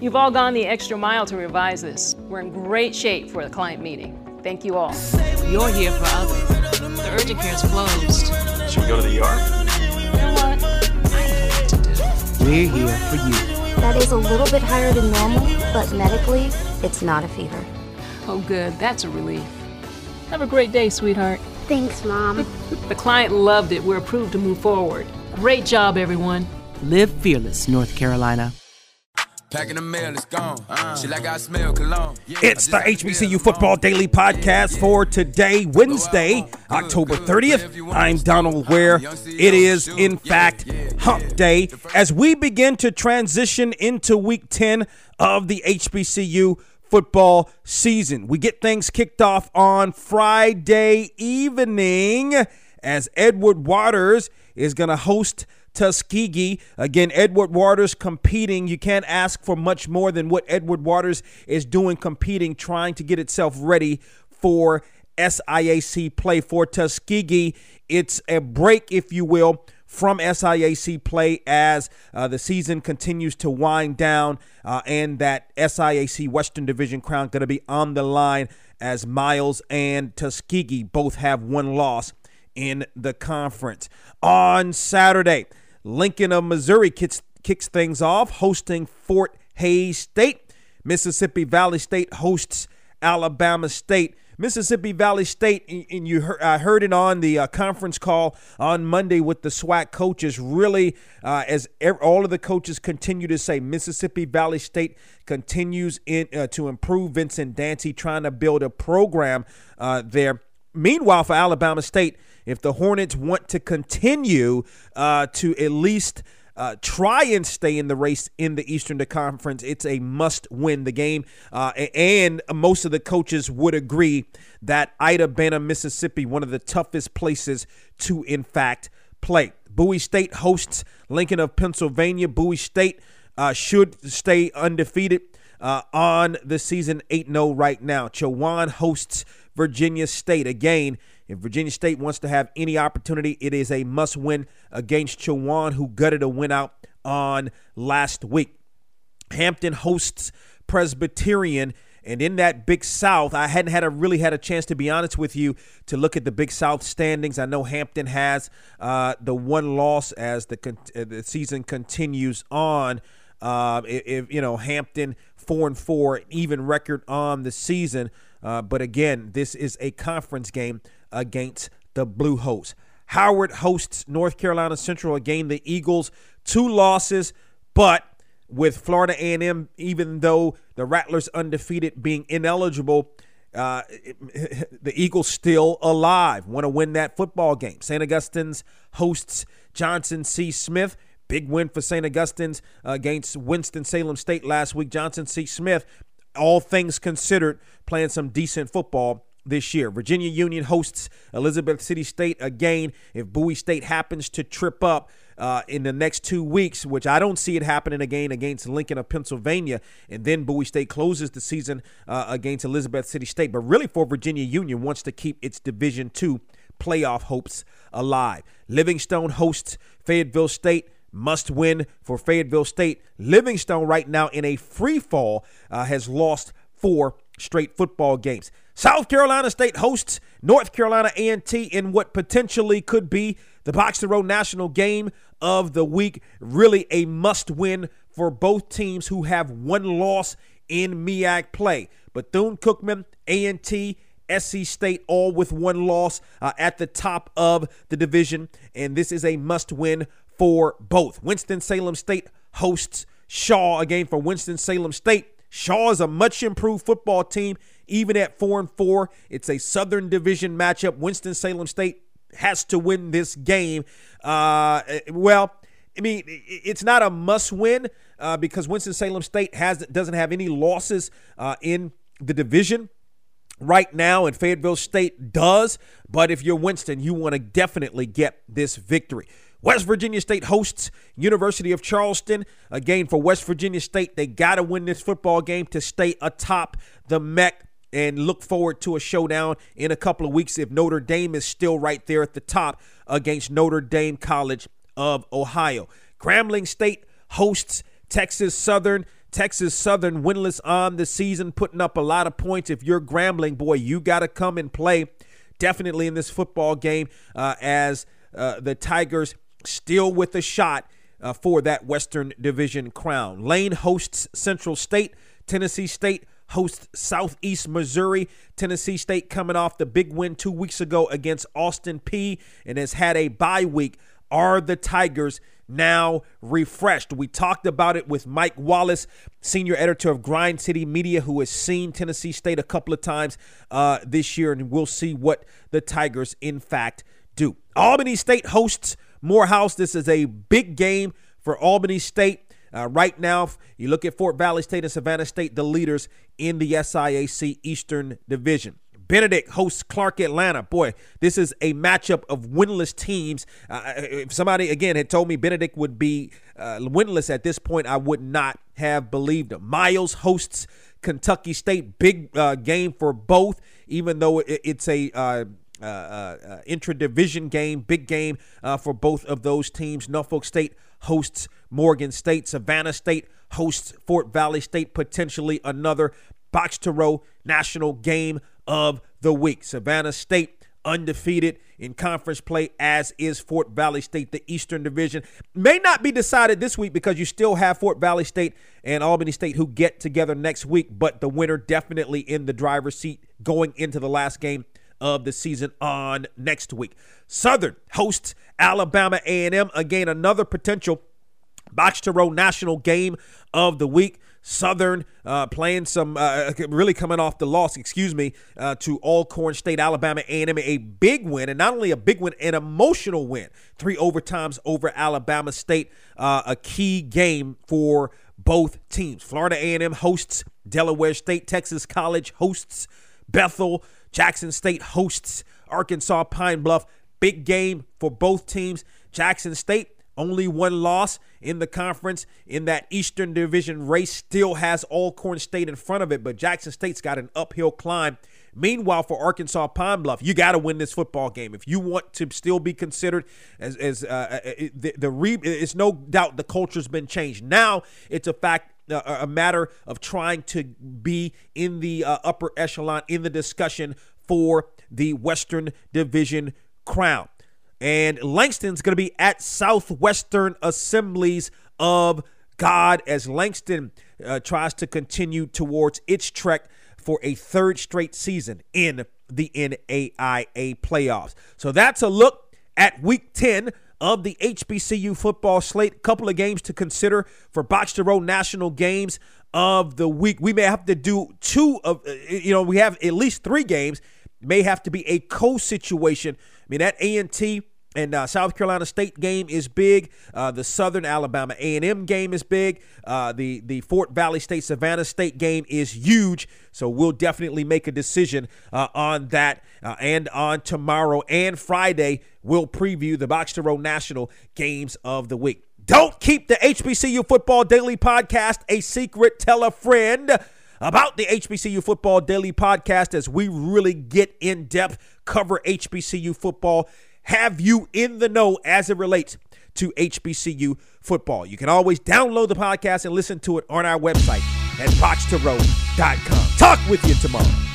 You've all gone the extra mile to revise this. We're in great shape for the client meeting. Thank you all. You're here for others. The urgent care is closed. Should we go to the ER? You know what? I know what to do. We're here for you. That is a little bit higher than normal, but medically, it's not a fever. Oh, good. That's a relief. Have a great day, sweetheart. Thanks, Mom. The client loved it. We're approved to move forward. Great job, everyone. Live fearless, North Carolina. Packing the mail, it's gone. Shit like I smell cologne. It's the HBCU Football Daily Podcast for today, Wednesday, uh, October 30th. I'm Donal uh, Ware. It is, in fact, Hump Day as we begin to transition into week 10 of the HBCU football season. We get things kicked off on Friday evening as Edward Waters is going to host Tuskegee. Again, Edward Waters competing. You can't ask for much more than what Edward Waters is doing, competing, trying to get itself ready for SIAC play for Tuskegee. It's a break, if you will, from SIAC play as uh, the season continues to wind down, uh, and that SIAC Western Division crown going to be on the line as Miles and Tuskegee both have one loss in the conference. On Saturday, Lincoln of Missouri kicks, kicks things off, hosting Fort Hays State. Mississippi Valley State hosts Alabama State. Mississippi Valley State, and you heard, I heard it on the uh, conference call on Monday with the SWAC coaches. Really, uh, as all of the coaches continue to say, Mississippi Valley State continues in uh, to improve. Vincent Dancy trying to build a program uh, there. Meanwhile, for Alabama State, if the Hornets want to continue uh, to at least uh, try and stay in the race in the Eastern Conference, it's a must win the game. Uh, and most of the coaches would agree that Itta Bena, Mississippi, one of the toughest places to, in fact, play. Bowie State hosts Lincoln of Pennsylvania. Bowie State uh, should stay undefeated uh, on the season 8 0 right now. Chowan hosts Virginia State. Again, if Virginia State wants to have any opportunity, it is a must win against Chowan, who gutted a win out on last week. Hampton hosts Presbyterian. And in that Big South, I hadn't had a really had a chance to be honest with you to look at the Big South standings. I know Hampton has uh, the one loss as the con- uh, the season continues on. Uh, if, you know Hampton four and four, even record on the season. Uh, but again, this is a conference game against the Blue Hose. Howard hosts North Carolina Central again. The Eagles two losses, but with Florida A&M, even though the Rattlers undefeated, being ineligible, uh, the Eagles still alive. Want to win that football game. St. Augustine's hosts Johnson C. Smith. Big win for St. Augustine's against Winston-Salem State last week. Johnson C. Smith, all things considered, playing some decent football this year. Virginia Union hosts Elizabeth City State again. If Bowie State happens to trip up uh, in the next two weeks, which I don't see it happening again against Lincoln of Pennsylvania, and then Bowie State closes the season uh, against Elizabeth City State. But really, for Virginia Union, wants to keep its Division two playoff hopes alive. Livingstone hosts Fayetteville State must win for Fayetteville State. Livingstone right now in a free fall uh, has lost four straight football games. South Carolina State hosts North Carolina A&T in what potentially could be the Box to Row National Game of the week. Really a must-win for both teams who have one loss in MEAC play. Bethune-Cookman, A&T, SC State all with one loss uh, at the top of the division, and this is a must-win for both. Winston-Salem State hosts Shaw, again for Winston-Salem State. Shaw is a much improved football team, even at four and four. It's a Southern Division matchup. Winston Salem State has to win this game. Uh, well, I mean, it's not a must-win uh, because Winston Salem State has doesn't have any losses uh, in the division right now, and Fayetteville State does. But if you're Winston, you want to definitely get this victory. West Virginia State hosts University of Charleston. Again, for West Virginia State, they got to win this football game to stay atop the MEC and look forward to a showdown in a couple of weeks if Notre Dame is still right there at the top against Notre Dame College of Ohio. Grambling State hosts Texas Southern. Texas Southern winless on the season, putting up a lot of points. If you're Grambling, boy, you got to come and play definitely in this football game uh, as uh, the Tigers still with a shot uh, for that Western Division crown. Lane hosts Central State, Tennessee State hosts Southeast Missouri. Tennessee State coming off the big win two weeks ago against Austin Peay and has had a bye week. Are the Tigers now refreshed? We talked about it with Mike Wallace, senior editor of Grind City Media, who has seen Tennessee State a couple of times uh, this year, and we'll see what the Tigers, in fact, do. Albany State hosts Morehouse. This is a big game for Albany State. Uh, right now, you look at Fort Valley State and Savannah State, the leaders in the SIAC Eastern Division. Benedict hosts Clark Atlanta. Boy, this is a matchup of winless teams. Uh, if somebody, again, had told me Benedict would be uh, winless at this point, I would not have believed him. Miles hosts Kentucky State. Big uh, game for both, even though it, it's a. Uh, uh, uh, intra-division game, big game uh, for both of those teams. Norfolk State hosts Morgan State. Savannah State hosts Fort Valley State. Potentially another box to row national game of the week. Savannah State undefeated in conference play, as is Fort Valley State. The Eastern Division may not be decided this week because you still have Fort Valley State and Albany State who get together next week, but the winner definitely in the driver's seat going into the last game of the season on next week. Southern hosts Alabama A&M again another potential box to row national game of the week. Southern uh, playing some, uh, really coming off the loss, excuse me, uh, to Alcorn State, Alabama A&M, a big win, and not only a big win, an emotional win. Three overtimes over Alabama State, uh, a key game for both teams. Florida A&M hosts Delaware State, Texas College hosts Bethel, Jackson State hosts Arkansas Pine Bluff. Big game for both teams. Jackson State only one loss in the conference in that Eastern Division race. Still has Alcorn State in front of it, but Jackson State's got an uphill climb. Meanwhile, for Arkansas Pine Bluff, you got to win this football game if you want to still be considered as as uh, uh the, the re. It's no doubt the culture's been changed. Now it's a fact uh, a matter of trying to be in the uh, upper echelon in the discussion for the Western Division crown. And Langston's going to be at Southwestern Assemblies of God as Langston uh, tries to continue towards its trek for a third straight season in the NAIA playoffs. So that's a look at week 10 of the HBCU football slate. Couple of games to consider for Box to Row National Games of the week. We may have to do two of, uh, you know, we have at least three games. May have to be a co situation mean, that A&T and uh, South Carolina State game is big. Uh, the Southern Alabama A&M game is big. Uh, the the Fort Valley State Savannah State game is huge. So we'll definitely make a decision uh, on that. Uh, and on tomorrow and Friday, we'll preview the Box to Row National games of the week. Don't keep the HBCU Football Daily Podcast a secret. Tell a friend about the HBCU Football Daily Podcast as we really get in depth cover HBCU football, have you in the know as it relates to HBCU football. You can always download the podcast and listen to it on our website at boxtorow.com. Talk with you tomorrow.